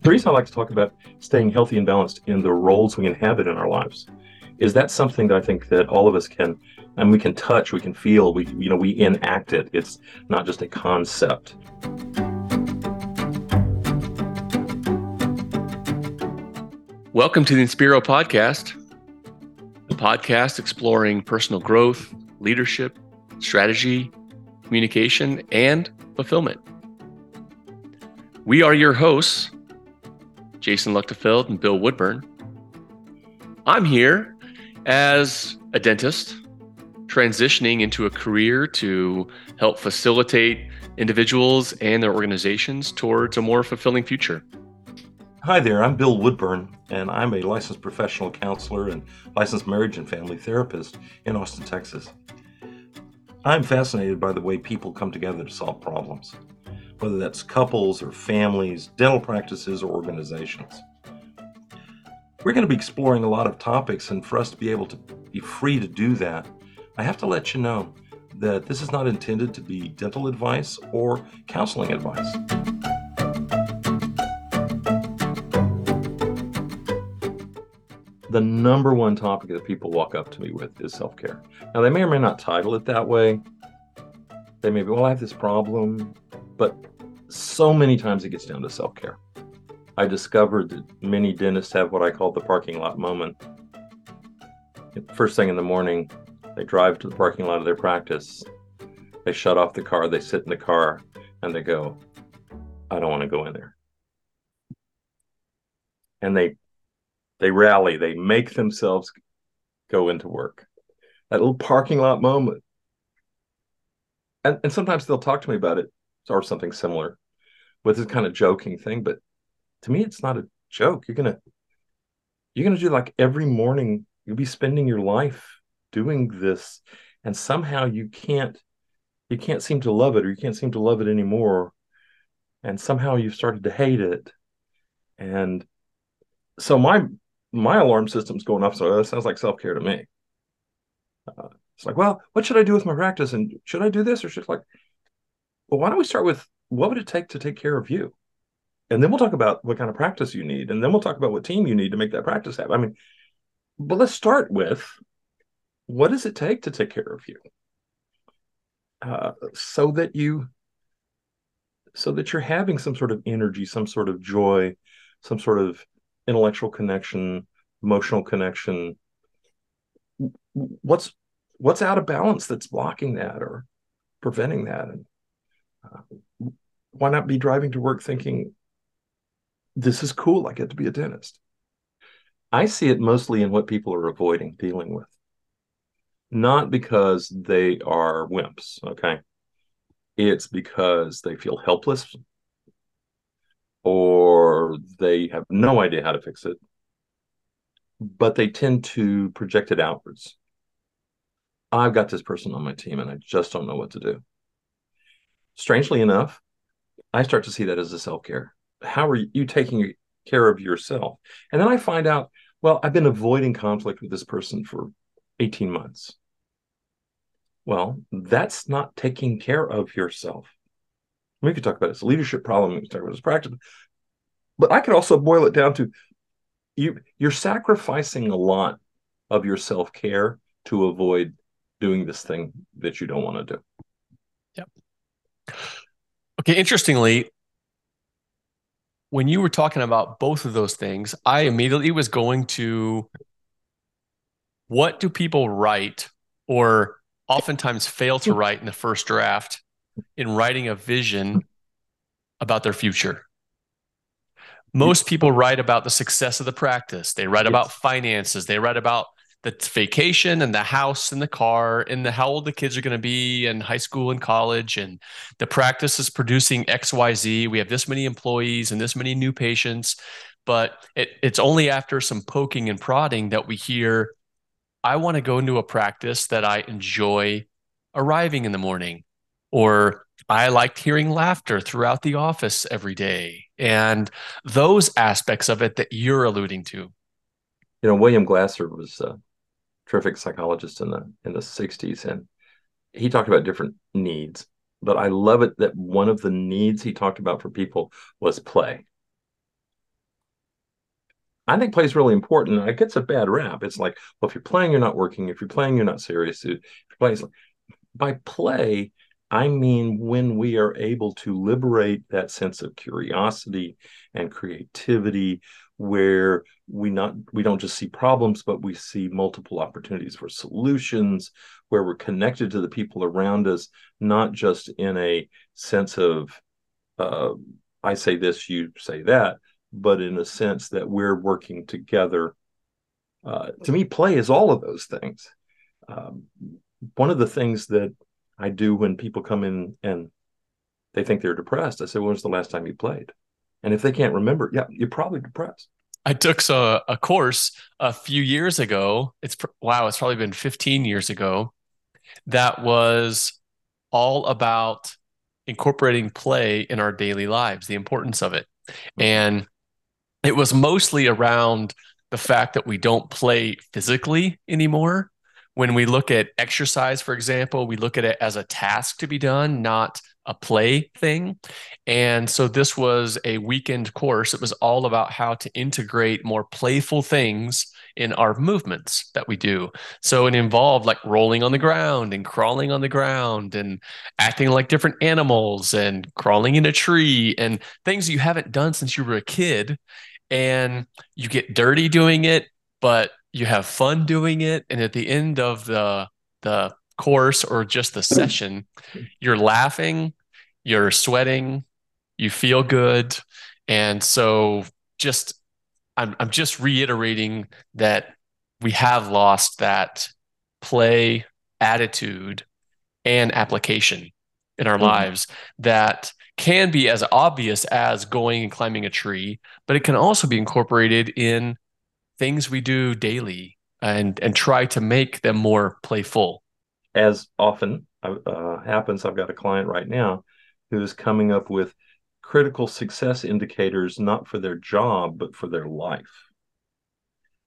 The reason I like to talk about staying healthy and balanced in the roles we inhabit in our lives is that something that I think that all of us can and we can touch, we can feel, we you know, we enact it. It's not just a concept. Welcome to the Inspiro podcast, the podcast exploring personal growth, leadership, strategy, communication, and fulfillment. We are your hosts, Jason Luchtefeld and Bill Woodburn. I'm here as a dentist transitioning into a career to help facilitate individuals and their organizations towards a more fulfilling future. Hi there, I'm Bill Woodburn, and I'm a licensed professional counselor and licensed marriage and family therapist in Austin, Texas. I'm fascinated by the way people come together to solve problems whether that's couples or families, dental practices, or organizations. We're going to be exploring a lot of topics, and for us to be able to be free to do that, I have to let you know that this is not intended to be dental advice or counseling advice. The number one topic that people walk up to me with is self care. Now, they may or may not title it that way. They may be, well, I have this problem, but so many times it gets down to self care. I discovered that many dentists have what I call the parking lot moment. First thing in the morning, they drive to the parking lot of their practice. They shut off the car, they sit in the car, and they go, I don't want to go in there. And they they rally, they make themselves go into work. That little parking lot moment. And, and sometimes they'll talk to me about it or something similar with this kind of joking thing. But to me, it's not a joke. You're gonna you're gonna do like every morning. You'll be spending your life doing this, and somehow you can't you can't seem to love it, or you can't seem to love it anymore. And somehow you've started to hate it. And so my my alarm system's going off. So that sounds like self care to me. Uh, it's like, well, what should I do with my practice? And should I do this or should like, well, why don't we start with what would it take to take care of you? And then we'll talk about what kind of practice you need. And then we'll talk about what team you need to make that practice happen. I mean, but let's start with what does it take to take care of you? Uh, so that you so that you're having some sort of energy, some sort of joy, some sort of intellectual connection, emotional connection. What's what's out of balance that's blocking that or preventing that? And why not be driving to work thinking, this is cool, I get to be a dentist? I see it mostly in what people are avoiding dealing with, not because they are wimps, okay? It's because they feel helpless or they have no idea how to fix it, but they tend to project it outwards. I've got this person on my team and I just don't know what to do strangely enough, I start to see that as a self care. How are you taking care of yourself? And then I find out, well, I've been avoiding conflict with this person for 18 months. Well, that's not taking care of yourself. We could talk about this leadership problem. We could talk about this practice, but I could also boil it down to you. You're sacrificing a lot of your self care to avoid doing this thing that you don't want to do. Yep. Okay, interestingly, when you were talking about both of those things, I immediately was going to what do people write or oftentimes fail to mm-hmm. write in the first draft in writing a vision about their future? Most people write about the success of the practice. They write about finances. They write about the vacation and the house and the car and the how old the kids are going to be in high school and college and the practice is producing xyz we have this many employees and this many new patients but it, it's only after some poking and prodding that we hear i want to go into a practice that i enjoy arriving in the morning or i liked hearing laughter throughout the office every day and those aspects of it that you're alluding to. You know william glasser was uh, terrific psychologist in the in the 60s and he talked about different needs but i love it that one of the needs he talked about for people was play I think play is really important. It gets a bad rap. It's like, well, if you're playing, you're not working. If you're playing, you're not serious. If you're playing, by play, I mean when we are able to liberate that sense of curiosity and creativity, where we not we don't just see problems, but we see multiple opportunities for solutions, where we're connected to the people around us, not just in a sense of uh, I say this, you say that, but in a sense that we're working together. Uh, to me, play is all of those things. Um, one of the things that I do when people come in and they think they're depressed, I say, when was the last time you played? And if they can't remember, yeah, you're probably depressed. I took a, uh, a course a few years ago. It's wow, it's probably been 15 years ago. That was all about incorporating play in our daily lives, the importance of it. And it was mostly around the fact that we don't play physically anymore. When we look at exercise, for example, we look at it as a task to be done, not a play thing. And so this was a weekend course. It was all about how to integrate more playful things in our movements that we do. So it involved like rolling on the ground and crawling on the ground and acting like different animals and crawling in a tree and things you haven't done since you were a kid. And you get dirty doing it, but you have fun doing it. And at the end of the the course or just the hmm. session, you're laughing, you're sweating, you feel good. And so just I'm I'm just reiterating that we have lost that play attitude and application in our mm-hmm. lives that can be as obvious as going and climbing a tree, but it can also be incorporated in things we do daily and and try to make them more playful. As often uh, happens, I've got a client right now who is coming up with critical success indicators not for their job but for their life.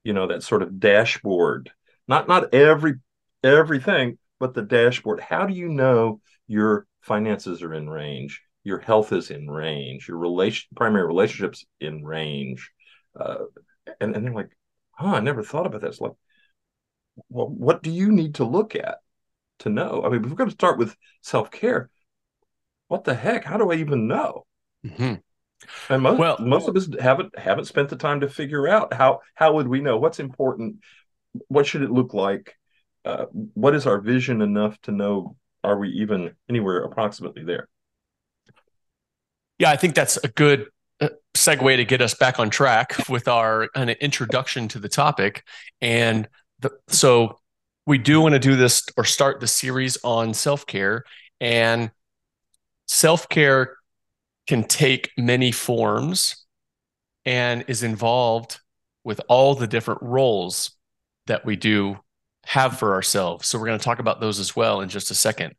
You know that sort of dashboard. Not not every everything but the dashboard. How do you know your finances are in range? Your health is in range? Your relation primary relationships in range? Uh, and, and they're like huh i never thought about that it's like well what do you need to look at to know? I mean we're going to start with self-care what the heck how do i even know Mm-hmm. And most well, most of us haven't haven't spent the time to figure out how how would we know what's important, what should it look like, uh, what is our vision enough to know are we even anywhere approximately there? Yeah, I think that's a good uh, segue to get us back on track with our of introduction to the topic. And the, so we do want to do this or start the series on self care. And self care can take many forms and is involved with all the different roles that we do have for ourselves. So we're going to talk about those as well in just a second.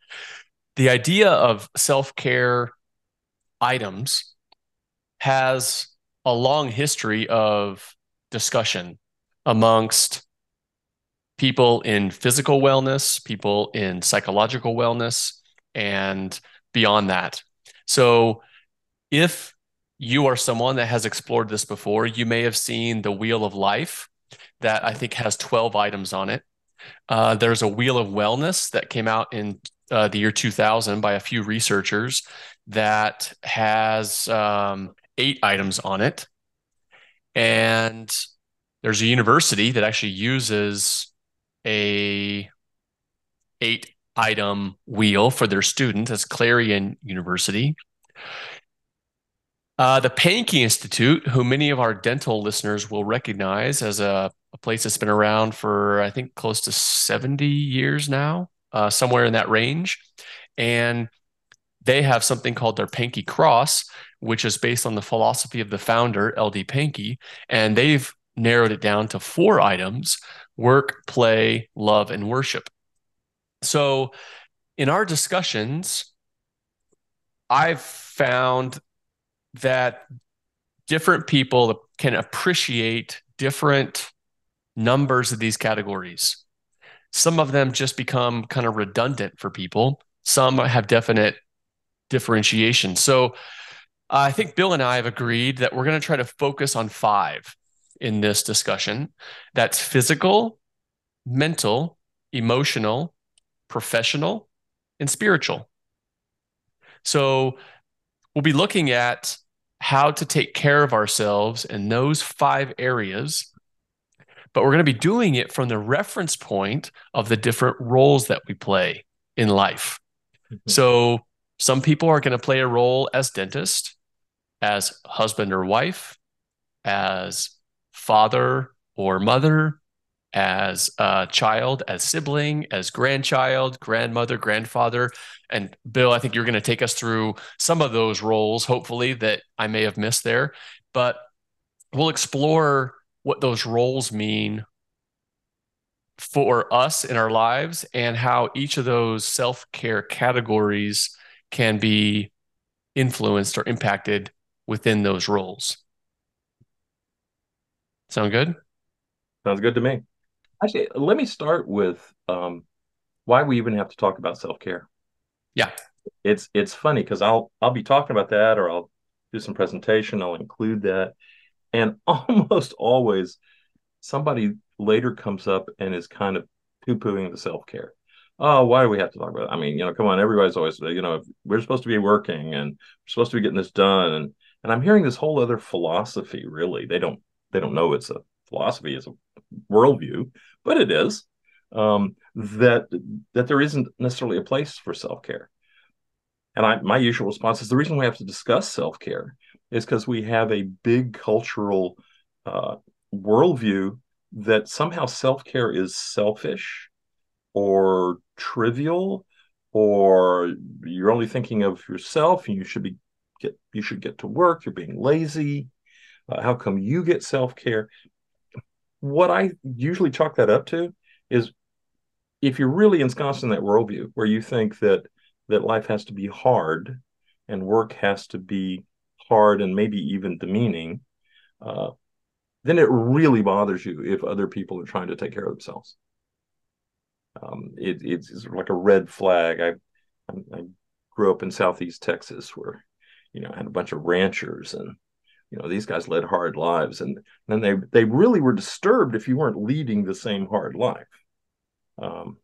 The idea of self-care items has a long history of discussion amongst people in physical wellness, people in psychological wellness, and beyond that. So if you are someone that has explored this before, you may have seen the Wheel of Life that I think has 12 items on it. Uh, there's a Wheel of Wellness that came out in uh, the year 2000 by a few researchers that has um, eight items on it. And there's a university that actually uses a eight item wheel for their students. That's Clarion University. Uh, the Pankey Institute, who many of our dental listeners will recognize as a, a, place that's been around for, I think, close to 70 years now, uh, somewhere in that range. And they have something called their Pankey Cross, which is based on the philosophy of the founder, L.D. Pankey. And they've narrowed it down to four items work, play, love, and worship. So in our discussions, I've found that different people can appreciate different numbers of these categories. Some of them just become kind of redundant for people. Some have definite differentiation. So I think Bill and I have agreed that we're going to try to focus on five. in this discussion. That's physical, mental, emotional, professional, and spiritual. So we'll be looking at how to take care of ourselves in those five areas but we're going to be doing it from the reference point of the different roles that we play in life. Mm-hmm. So some people are going to play a role as dentist, as husband or wife, as father or mother, as a child, as sibling, as grandchild, grandmother, grandfather. And Bill, I think you're going to take us through some of those roles, hopefully, that I may have missed there. But we'll explore what those roles mean for us in our lives and how each of those self care categories can be influenced or impacted within those roles. Sound good? Sounds good to me. Actually, let me start with um, why we even have to talk about self care. Yeah, it's it's funny because I'll I'll be talking about that or I'll do some presentation. I'll include that, and almost always somebody later comes up and is kind of poo-pooing the self-care. Oh, why do we have to talk about it? I mean, you know, come on, everybody's always, you know, we're supposed to be working and we're supposed to be getting this done. And and I'm hearing this whole other philosophy, really. They don't they don't know it's a philosophy, it's a worldview, but it is. Um, that that there isn't necessarily a place for self-care. And I my usual response is the reason we have to discuss self-care is because we have a big cultural uh, worldview that somehow self care is selfish or trivial or you're only thinking of yourself and you should be get you should get to work you're being lazy uh, how come you get self-care what i usually chalk that up to is if you're really ensconced in that worldview where you think that that life has to be hard and work has to be hard and maybe even demeaning uh, then it really bothers you if other people are trying to take care of themselves. Um, it, it's, like a red flag. I, I grew up in Southeast Texas where, you know, I had a bunch of ranchers and, you know, these guys led hard lives. And then they, they really were disturbed if you weren't leading the same hard life. Um,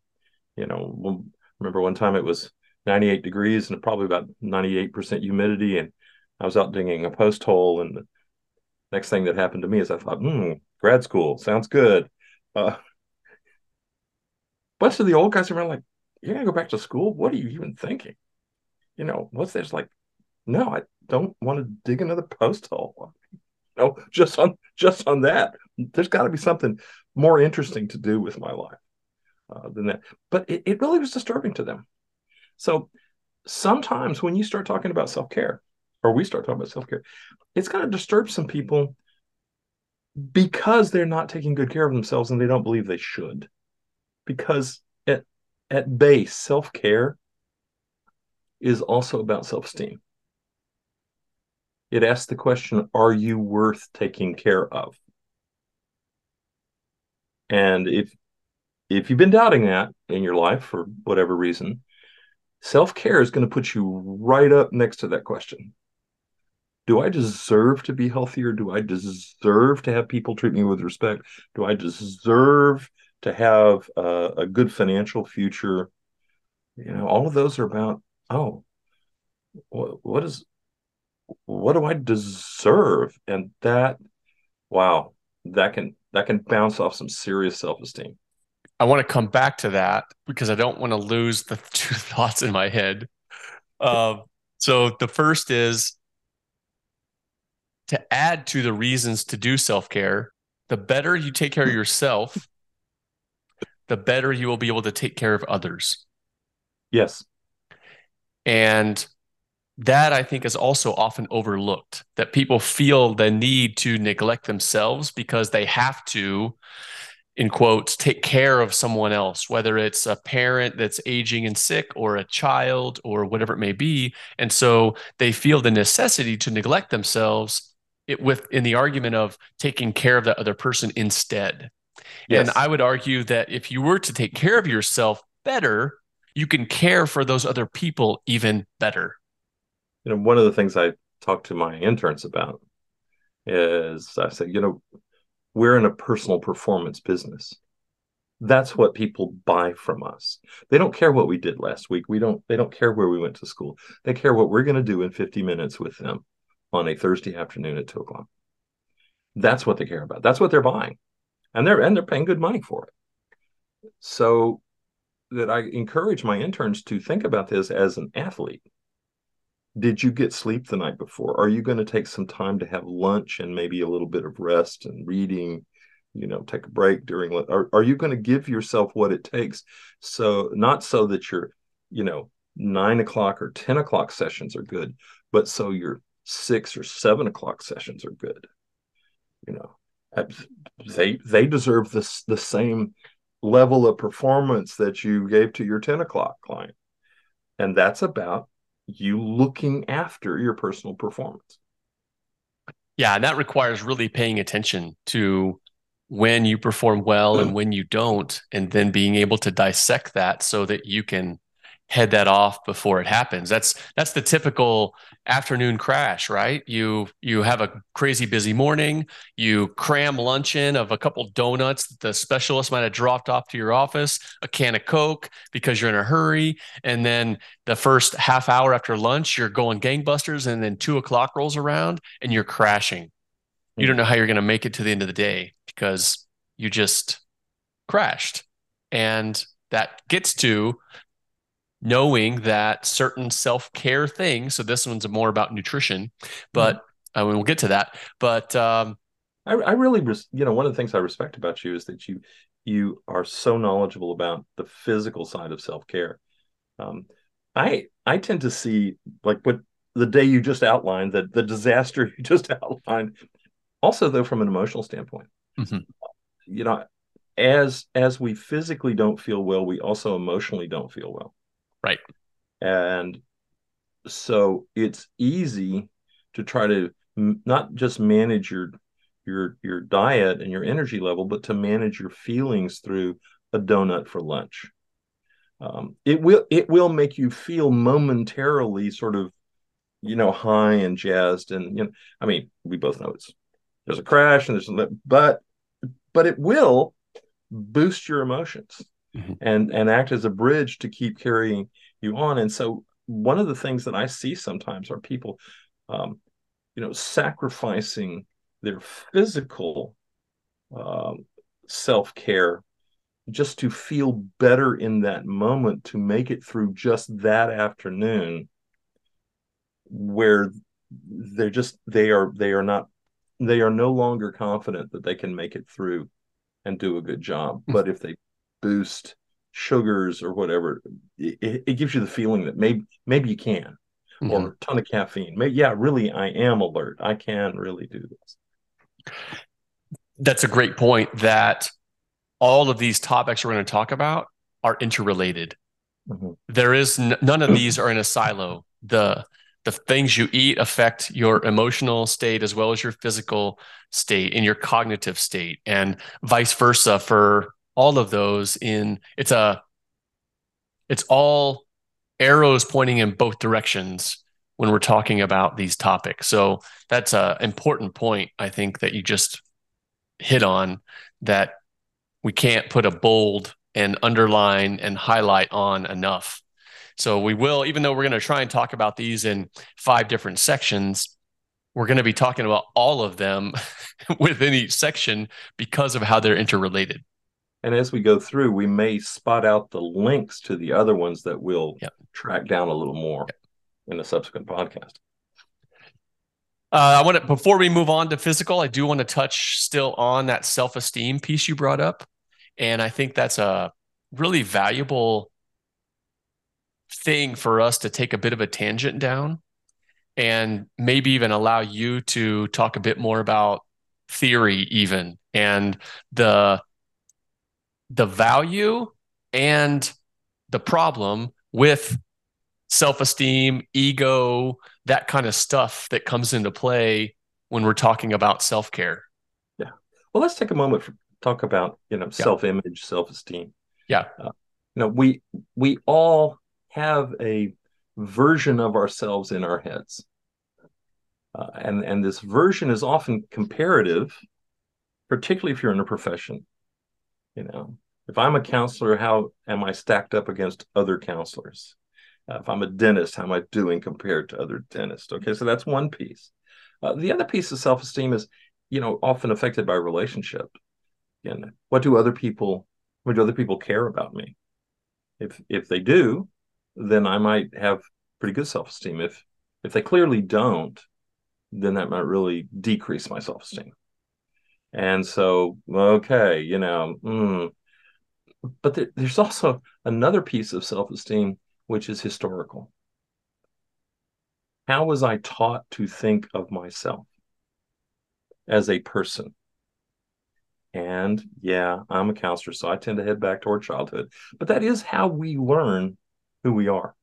you know, remember one time it was 98 degrees and probably about 98% humidity. And I was out digging a post hole and the next thing that happened to me is I thought, hmm, grad school sounds good. Uh, bunch of the old guys around like, you're gonna go back to school? What are you even thinking? You know, what's this like? No, I don't want to dig another post hole. No, just on just on that. There's got to be something more interesting to do with my life uh, than that. But it, it really was disturbing to them. So sometimes when you start talking about self care, or we start talking about self care, it's going to disturb some people because they're not taking good care of themselves and they don't believe they should. Because at at base, self care is also about self esteem. It asks the question Are you worth taking care of? And if if you've been doubting that in your life for whatever reason, self care is going to put you right up next to that question do I deserve to be healthier? Do I deserve to have people treat me with respect? Do I deserve to have a, a good financial future? You know, all of those are about, oh, what, what is, what do I deserve? And that, wow, that can, that can bounce off some serious self-esteem. I want to come back to that because I don't want to lose the two thoughts in my head. Uh, so the first is to add to the reasons to do self care, the better you take care of yourself, the better you will be able to take care of others. Yes. And that I think is also often overlooked that people feel the need to neglect themselves because they have to, in quotes, take care of someone else, whether it's a parent that's aging and sick or a child or whatever it may be. And so they feel the necessity to neglect themselves it with in the argument of taking care of that other person instead. Yes. And I would argue that if you were to take care of yourself better, you can care for those other people even better. You know, one of the things I talk to my interns about is I say, you know, we're in a personal performance business. That's what people buy from us. They don't care what we did last week. We don't they don't care where we went to school. They care what we're going to do in 50 minutes with them on a Thursday afternoon at two o'clock. That's what they care about. That's what they're buying. And they're and they're paying good money for it. So that I encourage my interns to think about this as an athlete. Did you get sleep the night before? Are you going to take some time to have lunch and maybe a little bit of rest and reading? You know, take a break during. Are, are you going to give yourself what it takes? So not so that your, you know, nine o'clock or ten o'clock sessions are good, but so your six or seven o'clock sessions are good. You know, they they deserve this the same level of performance that you gave to your 10 o'clock client. And that's about you looking after your personal performance. Yeah, and that requires really paying attention to when you perform well and when you don't, and then being able to dissect that so that you can head that off before it happens. That's that's the typical afternoon crash, right? You you have a crazy busy morning, you cram lunch in of a couple donuts that the specialist might have dropped off to your office, a can of Coke because you're in a hurry, and then the first half hour after lunch, you're going gangbusters, and then two o'clock rolls around and you're crashing. You don't know how you're going to make it to the end of the day because you just crashed. And that gets to knowing that certain self-care things so this one's more about nutrition but mm-hmm. I mean, we'll get to that but um, I, I really res- you know one of the things i respect about you is that you you are so knowledgeable about the physical side of self-care um, i i tend to see like what the day you just outlined that the disaster you just outlined also though from an emotional standpoint mm-hmm. you know as as we physically don't feel well we also emotionally don't feel well Right. And so it's easy to try to m- not just manage your your your diet and your energy level, but to manage your feelings through a donut for lunch. Um, it will it will make you feel momentarily sort of you know high and jazzed and you know I mean we both know it's there's a crash and there's a but but it will boost your emotions mm-hmm. and and act as a bridge to keep carrying you on. And so one of the things that I see sometimes are people, um, you know, sacrificing their physical um, self care just to feel better in that moment to make it through just that afternoon where they're just they are they are not they are no longer confident that they can make it through and do a good job hmm. but if they boost sugars or whatever, it, it gives you the feeling that maybe maybe you can, mm-hmm. or a ton of caffeine. Maybe, yeah, really, I am alert. I can really do this. That's a great point. That all of these topics we're going to talk about are interrelated. Mm-hmm. There is n- none of these are in a silo. The the things you eat affect your emotional state as well as your physical state and your cognitive state and vice versa for all of those in it's a it's all arrows pointing in both directions when we're talking about these topics. So that's an important point I think that you just hit on that we can't put a bold and underline and highlight on enough. So we will, even though we're going to try and talk about these in five different sections, we're going to be talking about all of them within each section because of how they're interrelated. And as we go through, we may spot out the links to the other ones that we'll yep. track down a little more yep. in a subsequent podcast. Uh, I want to before we move on to physical, I do want to touch still on that self esteem piece you brought up, and I think that's a really valuable thing for us to take a bit of a tangent down, and maybe even allow you to talk a bit more about theory, even and the the value and the problem with self-esteem, ego, that kind of stuff that comes into play when we're talking about self-care. Yeah. Well, let's take a moment to talk about, you know, yeah. self-image, self-esteem. Yeah. Uh, you know, we we all have a version of ourselves in our heads. Uh, and and this version is often comparative particularly if you're in a profession. You know, if I'm a counselor, how am I stacked up against other counselors? Uh, if I'm a dentist, how am I doing compared to other dentists? Okay, so that's one piece. Uh, the other piece of self-esteem is, you know, often affected by relationship. And what do other people, what do other people care about me? If if they do, then I might have pretty good self-esteem. If if they clearly don't, then that might really decrease my self-esteem. And so, okay, you know, mm. but there, there's also another piece of self-esteem which is historical. How was I taught to think of myself as a person? And yeah, I'm a counselor, so I tend to head back toward childhood. But that is how we learn who we are.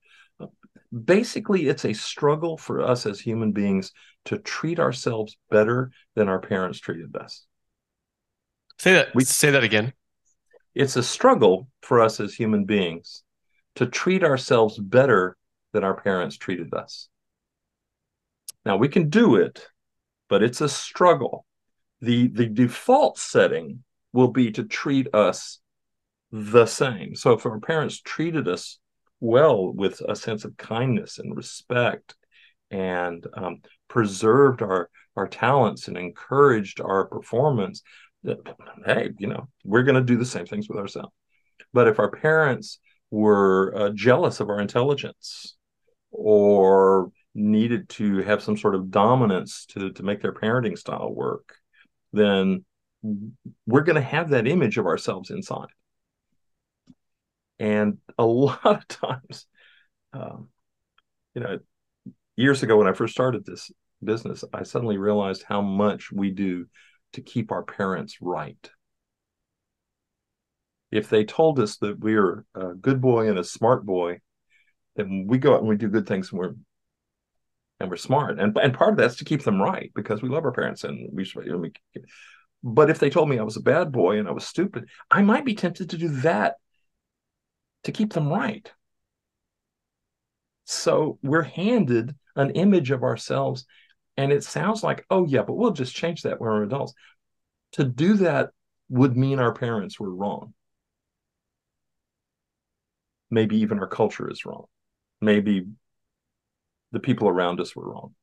Basically, it's a struggle for us as human beings to treat ourselves better than our parents treated us. Say that. We say that again. It's a struggle for us as human beings to treat ourselves better than our parents treated us. Now we can do it, but it's a struggle the the default setting will be to treat us the same. So if our parents treated us well with a sense of kindness and respect and um, preserved our our talents and encouraged our performance hey you know we're going to do the same things with ourselves but if our parents were uh, jealous of our intelligence or needed to have some sort of dominance to to make their parenting style work then we're going to have that image of ourselves inside. And a lot of times, um, you know, years ago when I first started this business, I suddenly realized how much we do to keep our parents right. If they told us that we are a good boy and a smart boy, then we go out and we do good things and we're and we're smart. And and part of that's to keep them right because we love our parents and we, you know, but if they told me I was a bad boy and I was stupid, I might be tempted to do that to keep them right. So we're handed an image of ourselves, and it sounds like, oh, yeah, but we'll just change that when we're adults. To do that would mean our parents were wrong. Maybe even our culture is wrong. Maybe the people around us were wrong.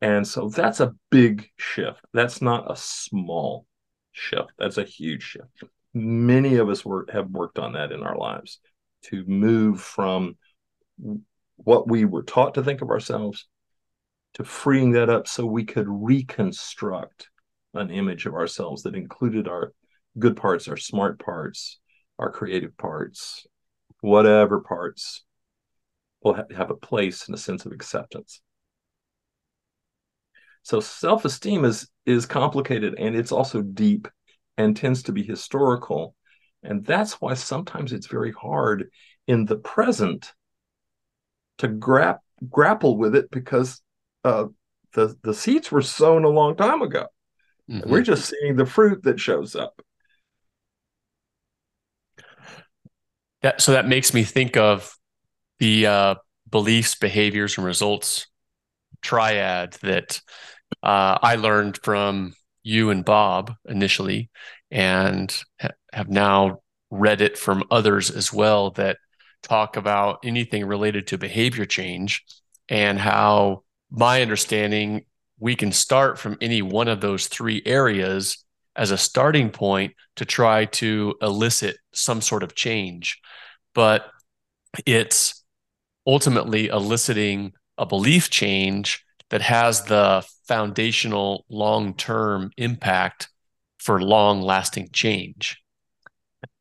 And so that's a big shift. That's not a small shift. That's a huge shift. Many of us were, have worked on that in our lives to move from what we were taught to think of ourselves to freeing that up so we could reconstruct an image of ourselves that included our good parts, our smart parts, our creative parts, whatever parts will ha- have a place and a sense of acceptance. So self-esteem is is complicated and it's also deep and tends to be historical. And that's why sometimes it's very hard in the present to grap, grapple with it because uh, the the seeds were sown a long time ago. Mm-hmm. We're just seeing the fruit that shows up. Yeah, so that makes me think of the uh, beliefs, behaviors, and results triad that uh, I learned from you and Bob initially, and ha- have now read it from others as well that talk about anything related to behavior change and how my understanding we can start from any one of those three areas as a starting point to try to elicit some sort of change but it's ultimately eliciting a belief change that has the foundational long term impact for long lasting change.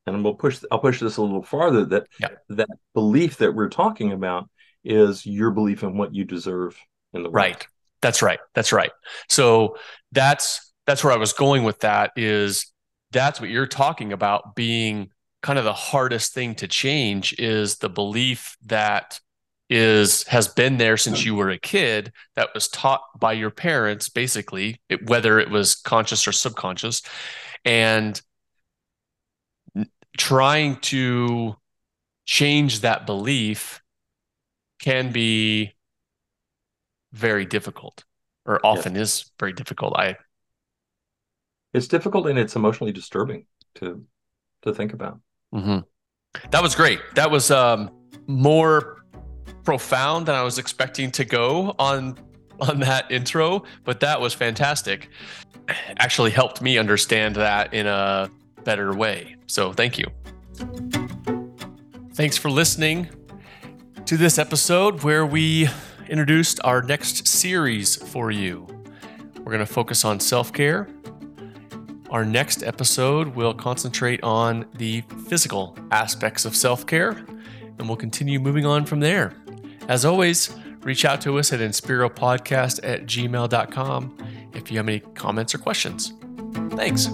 And we'll push I'll push this a little farther that yeah. that belief that we're talking about is your belief in what you deserve in the world. Right. That's right. That's right. So that's that's where I was going with that is that's what you're talking about being kind of the hardest thing to change is the belief that is has been there since you were a kid that was taught by your parents basically it, whether it was conscious or subconscious and trying to change that belief can be very difficult or often yeah. is very difficult i it's difficult and it's emotionally disturbing to to think about. Mm-hmm. That was great. That was um, more profound than I was expecting to go on on that intro, but that was fantastic. Actually helped me understand that in a better way. So thank you. Thanks for listening to this episode where we introduced our next series for you. We're going to focus on self care. Our next episode will concentrate on the physical aspects of self care, and we'll continue moving on from there. As always, reach out to us at inspiropodcast at gmail.com if you have any comments or questions. Thanks.